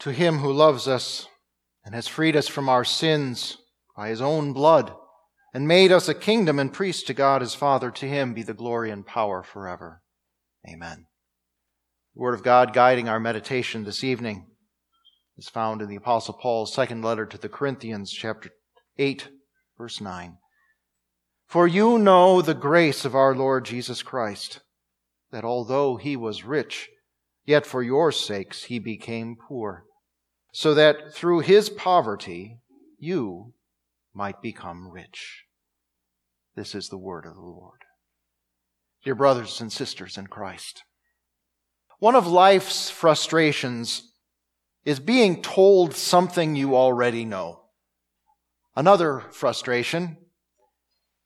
To him who loves us and has freed us from our sins by his own blood and made us a kingdom and priests to God his Father, to him be the glory and power forever. Amen. The word of God guiding our meditation this evening is found in the Apostle Paul's second letter to the Corinthians, chapter 8, verse 9. For you know the grace of our Lord Jesus Christ, that although he was rich, yet for your sakes he became poor so that through his poverty you might become rich. This is the word of the Lord. Dear brothers and sisters in Christ, one of life's frustrations is being told something you already know. Another frustration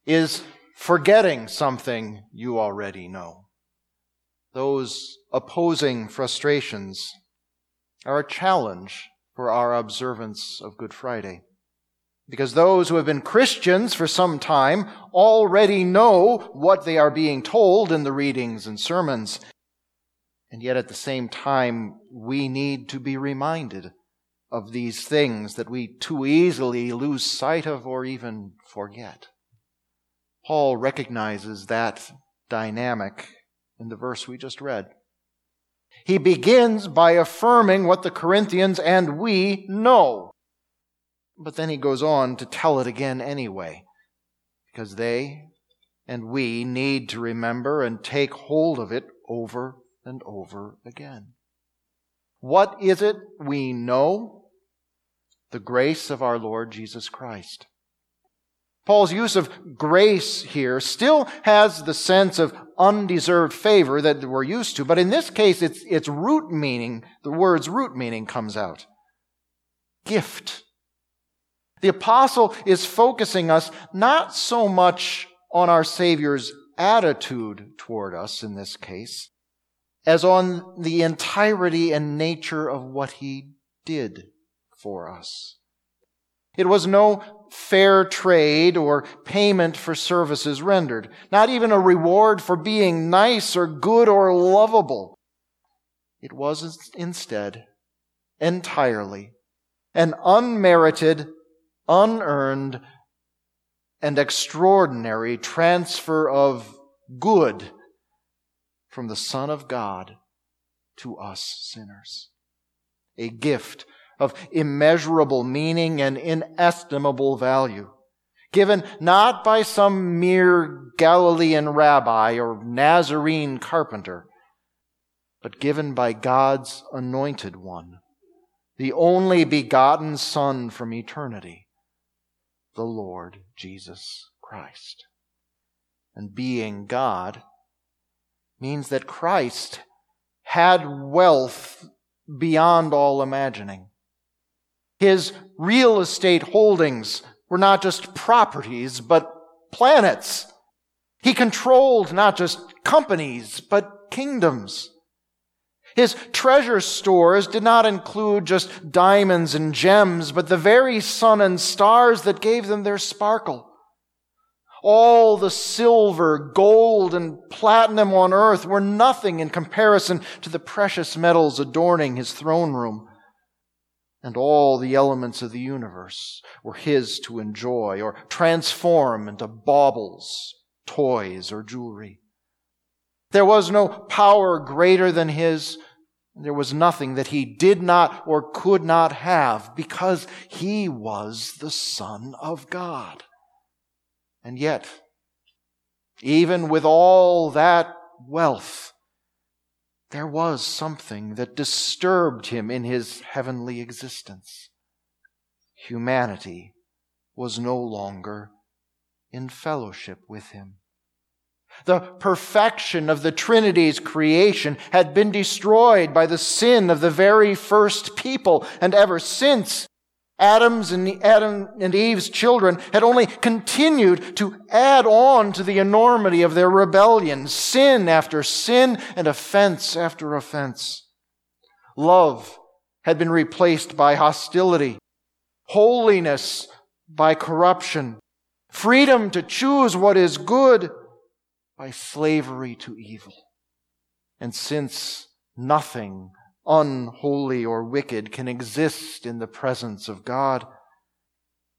is forgetting something you already know. Those opposing frustrations are a challenge for our observance of Good Friday. Because those who have been Christians for some time already know what they are being told in the readings and sermons. And yet at the same time, we need to be reminded of these things that we too easily lose sight of or even forget. Paul recognizes that dynamic in the verse we just read. He begins by affirming what the Corinthians and we know. But then he goes on to tell it again anyway, because they and we need to remember and take hold of it over and over again. What is it we know? The grace of our Lord Jesus Christ. Paul's use of grace here still has the sense of undeserved favor that we're used to, but in this case, its, its root meaning, the word's root meaning comes out. Gift. The apostle is focusing us not so much on our Savior's attitude toward us in this case, as on the entirety and nature of what he did for us. It was no fair trade or payment for services rendered, not even a reward for being nice or good or lovable. It was instead entirely an unmerited, unearned, and extraordinary transfer of good from the Son of God to us sinners. A gift of immeasurable meaning and inestimable value, given not by some mere Galilean rabbi or Nazarene carpenter, but given by God's anointed one, the only begotten Son from eternity, the Lord Jesus Christ. And being God means that Christ had wealth beyond all imagining. His real estate holdings were not just properties, but planets. He controlled not just companies, but kingdoms. His treasure stores did not include just diamonds and gems, but the very sun and stars that gave them their sparkle. All the silver, gold, and platinum on earth were nothing in comparison to the precious metals adorning his throne room and all the elements of the universe were his to enjoy or transform into baubles, toys, or jewelry. There was no power greater than his. There was nothing that he did not or could not have because he was the Son of God. And yet, even with all that wealth, there was something that disturbed him in his heavenly existence. Humanity was no longer in fellowship with him. The perfection of the Trinity's creation had been destroyed by the sin of the very first people, and ever since, Adam's and Adam and Eve's children had only continued to add on to the enormity of their rebellion, sin after sin and offense after offense. Love had been replaced by hostility, holiness by corruption, freedom to choose what is good by slavery to evil. And since nothing unholy or wicked can exist in the presence of God.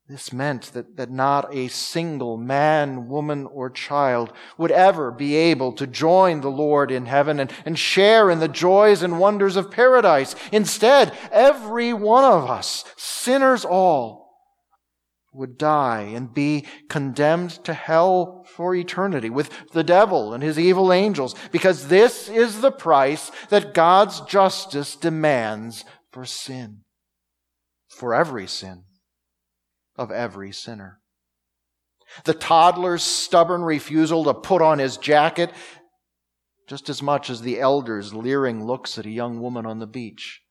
This meant that, that not a single man, woman, or child would ever be able to join the Lord in heaven and, and share in the joys and wonders of paradise. Instead, every one of us, sinners all, would die and be condemned to hell for eternity with the devil and his evil angels, because this is the price that God's justice demands for sin, for every sin of every sinner. The toddler's stubborn refusal to put on his jacket, just as much as the elder's leering looks at a young woman on the beach.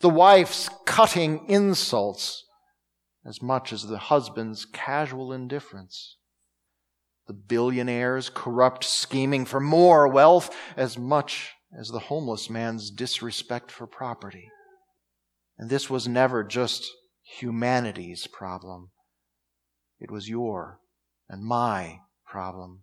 The wife's cutting insults, as much as the husband's casual indifference. The billionaire's corrupt scheming for more wealth, as much as the homeless man's disrespect for property. And this was never just humanity's problem. It was your and my problem.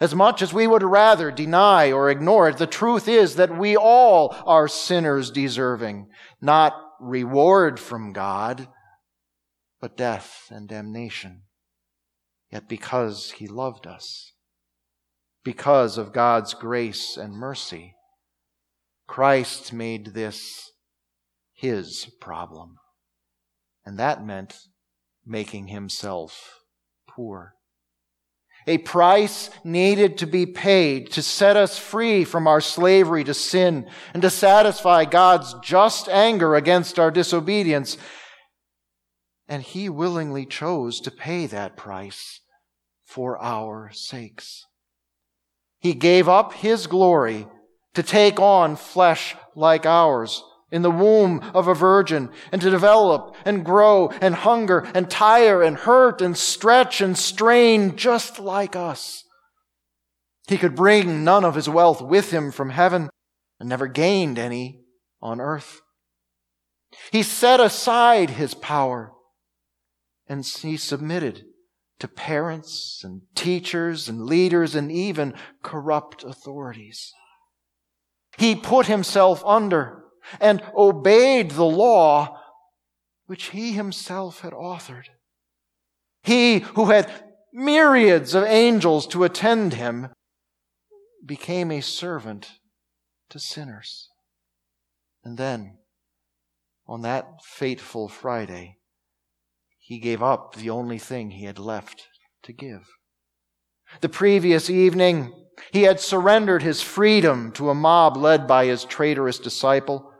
As much as we would rather deny or ignore it, the truth is that we all are sinners deserving, not reward from God, but death and damnation. Yet because He loved us, because of God's grace and mercy, Christ made this His problem. And that meant making himself poor. A price needed to be paid to set us free from our slavery to sin and to satisfy God's just anger against our disobedience. And he willingly chose to pay that price for our sakes. He gave up his glory to take on flesh like ours in the womb of a virgin and to develop and grow and hunger and tire and hurt and stretch and strain just like us. He could bring none of his wealth with him from heaven and never gained any on earth. He set aside his power and he submitted to parents and teachers and leaders and even corrupt authorities. He put himself under and obeyed the law which he himself had authored. He who had myriads of angels to attend him became a servant to sinners. And then, on that fateful Friday, he gave up the only thing he had left to give. The previous evening, he had surrendered his freedom to a mob led by his traitorous disciple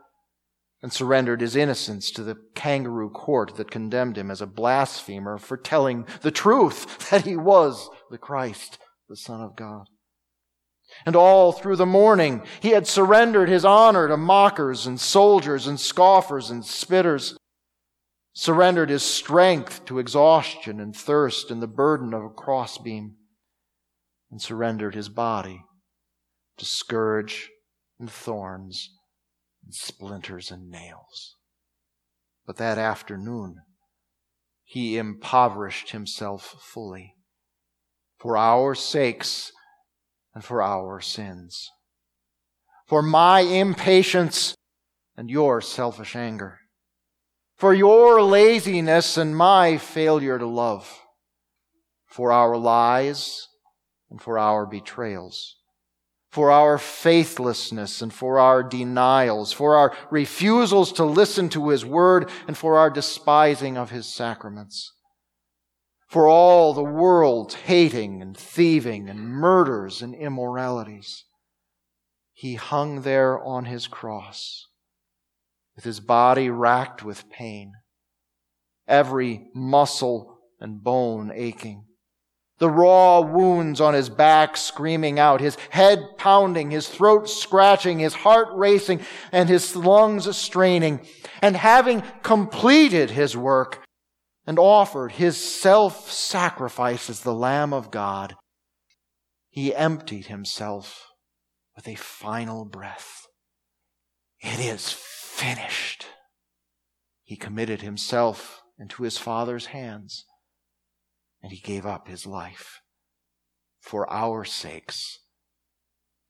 and surrendered his innocence to the kangaroo court that condemned him as a blasphemer for telling the truth that he was the Christ, the Son of God. And all through the morning, he had surrendered his honor to mockers and soldiers and scoffers and spitters, surrendered his strength to exhaustion and thirst and the burden of a crossbeam, and surrendered his body to scourge and thorns and splinters and nails. But that afternoon, he impoverished himself fully for our sakes and for our sins, for my impatience and your selfish anger, for your laziness and my failure to love, for our lies and for our betrayals for our faithlessness and for our denials, for our refusals to listen to His word and for our despising of His sacraments. For all the world's hating and thieving and murders and immoralities. He hung there on His cross with His body racked with pain, every muscle and bone aching the raw wounds on his back screaming out, his head pounding, his throat scratching, his heart racing, and his lungs straining. And having completed his work and offered his self-sacrifice as the Lamb of God, he emptied himself with a final breath. It is finished. He committed himself into his Father's hands and he gave up his life for our sakes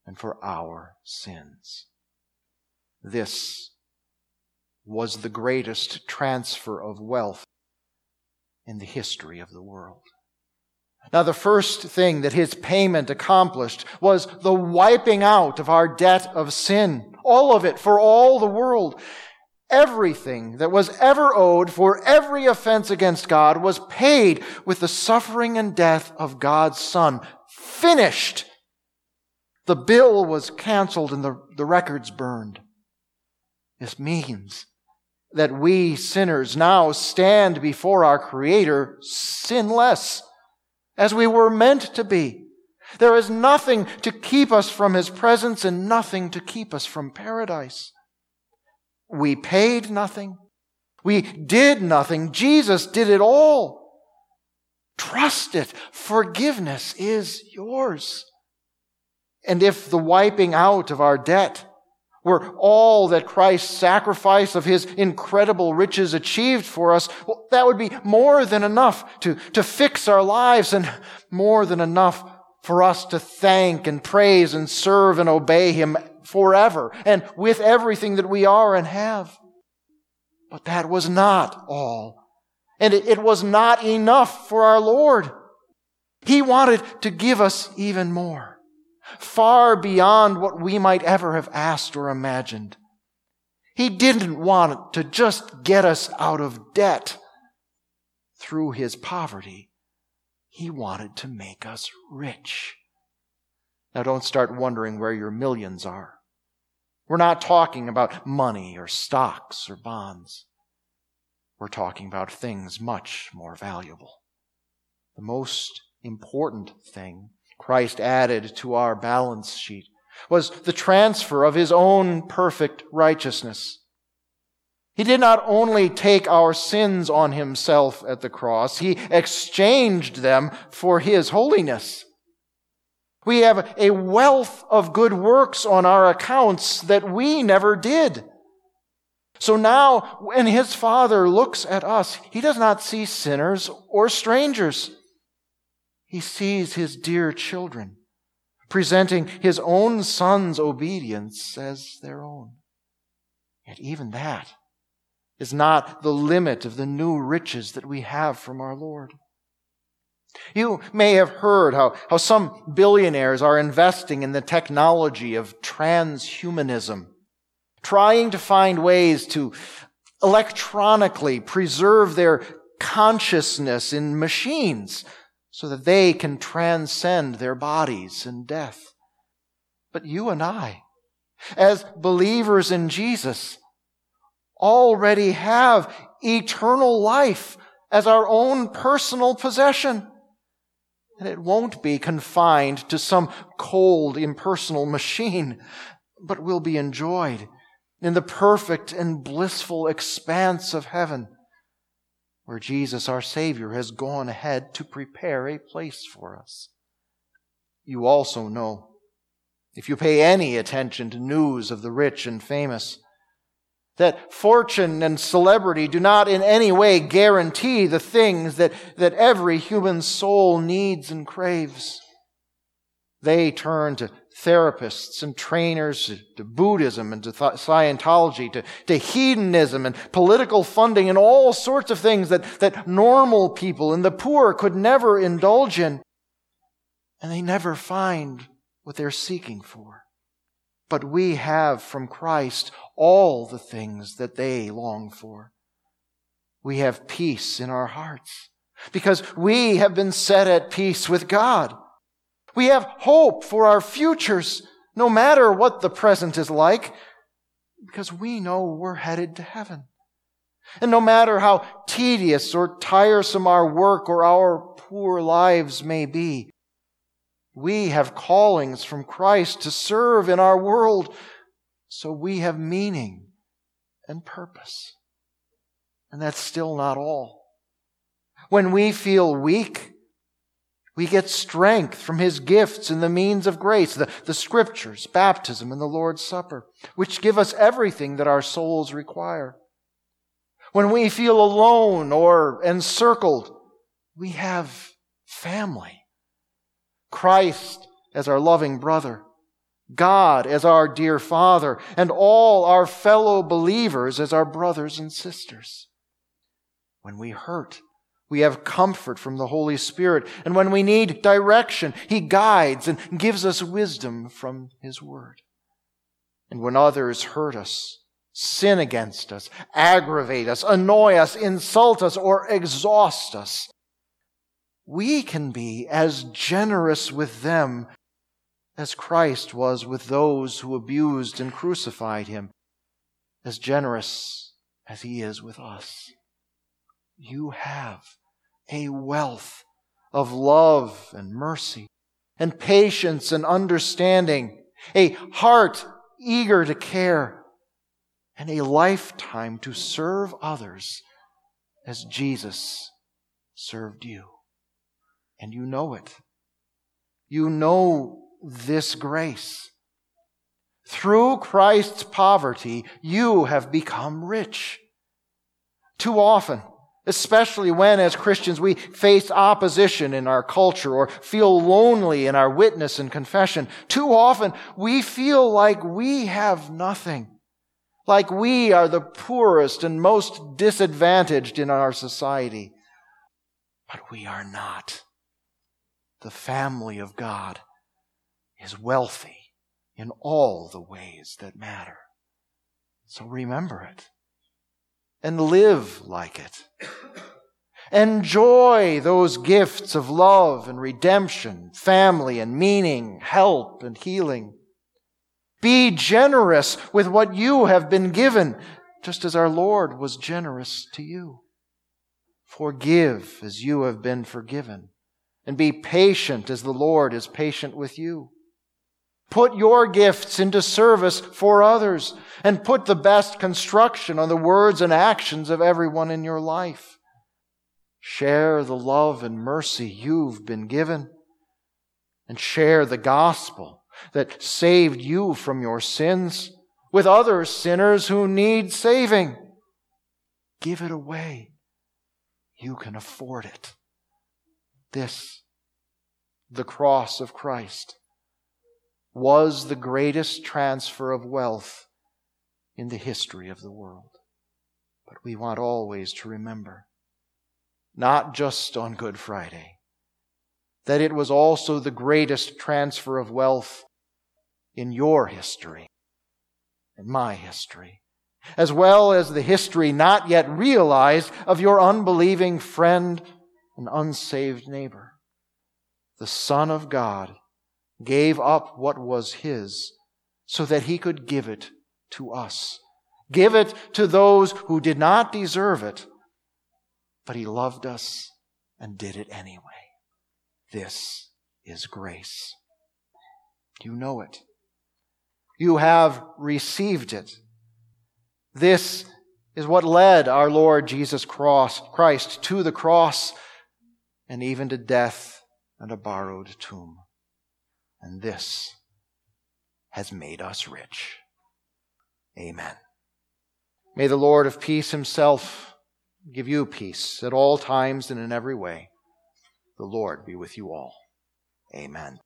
and for our sins. This was the greatest transfer of wealth in the history of the world. Now, the first thing that his payment accomplished was the wiping out of our debt of sin. All of it for all the world. Everything that was ever owed for every offense against God was paid with the suffering and death of God's Son. Finished. The bill was canceled and the, the records burned. This means that we sinners now stand before our Creator sinless as we were meant to be. There is nothing to keep us from His presence and nothing to keep us from paradise. We paid nothing. We did nothing. Jesus did it all. Trust it. Forgiveness is yours. And if the wiping out of our debt were all that Christ's sacrifice of his incredible riches achieved for us, well, that would be more than enough to, to fix our lives and more than enough for us to thank and praise and serve and obey him forever and with everything that we are and have. But that was not all. And it, was not enough for our Lord. He wanted to give us even more far beyond what we might ever have asked or imagined. He didn't want to just get us out of debt through his poverty. He wanted to make us rich. Now don't start wondering where your millions are. We're not talking about money or stocks or bonds. We're talking about things much more valuable. The most important thing Christ added to our balance sheet was the transfer of his own perfect righteousness. He did not only take our sins on himself at the cross, he exchanged them for his holiness. We have a wealth of good works on our accounts that we never did. So now, when his Father looks at us, he does not see sinners or strangers. He sees his dear children, presenting his own son's obedience as their own. Yet even that is not the limit of the new riches that we have from our Lord. You may have heard how, how some billionaires are investing in the technology of transhumanism, trying to find ways to electronically preserve their consciousness in machines so that they can transcend their bodies and death. But you and I, as believers in Jesus, already have eternal life as our own personal possession. And it won't be confined to some cold, impersonal machine, but will be enjoyed in the perfect and blissful expanse of heaven where Jesus, our Savior, has gone ahead to prepare a place for us. You also know, if you pay any attention to news of the rich and famous, that fortune and celebrity do not in any way guarantee the things that, that every human soul needs and craves. They turn to therapists and trainers to Buddhism and to Scientology, to, to hedonism and political funding and all sorts of things that, that normal people and the poor could never indulge in. And they never find what they're seeking for. But we have from Christ all the things that they long for. We have peace in our hearts because we have been set at peace with God. We have hope for our futures, no matter what the present is like, because we know we're headed to heaven. And no matter how tedious or tiresome our work or our poor lives may be, we have callings from Christ to serve in our world, so we have meaning and purpose. And that's still not all. When we feel weak, we get strength from his gifts and the means of grace, the, the scriptures, baptism, and the Lord's Supper, which give us everything that our souls require. When we feel alone or encircled, we have family. Christ as our loving brother, God as our dear Father, and all our fellow believers as our brothers and sisters. When we hurt, we have comfort from the Holy Spirit. And when we need direction, He guides and gives us wisdom from His Word. And when others hurt us, sin against us, aggravate us, annoy us, insult us, or exhaust us, we can be as generous with them as Christ was with those who abused and crucified him, as generous as he is with us. You have a wealth of love and mercy and patience and understanding, a heart eager to care, and a lifetime to serve others as Jesus served you. And you know it. You know this grace. Through Christ's poverty, you have become rich. Too often, especially when, as Christians, we face opposition in our culture or feel lonely in our witness and confession, too often we feel like we have nothing, like we are the poorest and most disadvantaged in our society. But we are not. The family of God is wealthy in all the ways that matter. So remember it and live like it. Enjoy those gifts of love and redemption, family and meaning, help and healing. Be generous with what you have been given, just as our Lord was generous to you. Forgive as you have been forgiven, and be patient as the Lord is patient with you. Put your gifts into service for others and put the best construction on the words and actions of everyone in your life. Share the love and mercy you've been given and share the gospel that saved you from your sins with other sinners who need saving. Give it away. You can afford it. This, the cross of Christ was the greatest transfer of wealth in the history of the world. But we want always to remember, not just on Good Friday, that it was also the greatest transfer of wealth in your history and my history, as well as the history not yet realized of your unbelieving friend and unsaved neighbor. The Son of God gave up what was his so that he could give it to us. Give it to those who did not deserve it, but he loved us and did it anyway. This is grace. You know it. You have received it. This is what led our Lord Jesus Christ to the cross and even to death and a borrowed tomb and this has made us rich. Amen. May the Lord of peace himself give you peace at all times and in every way. The Lord be with you all. Amen.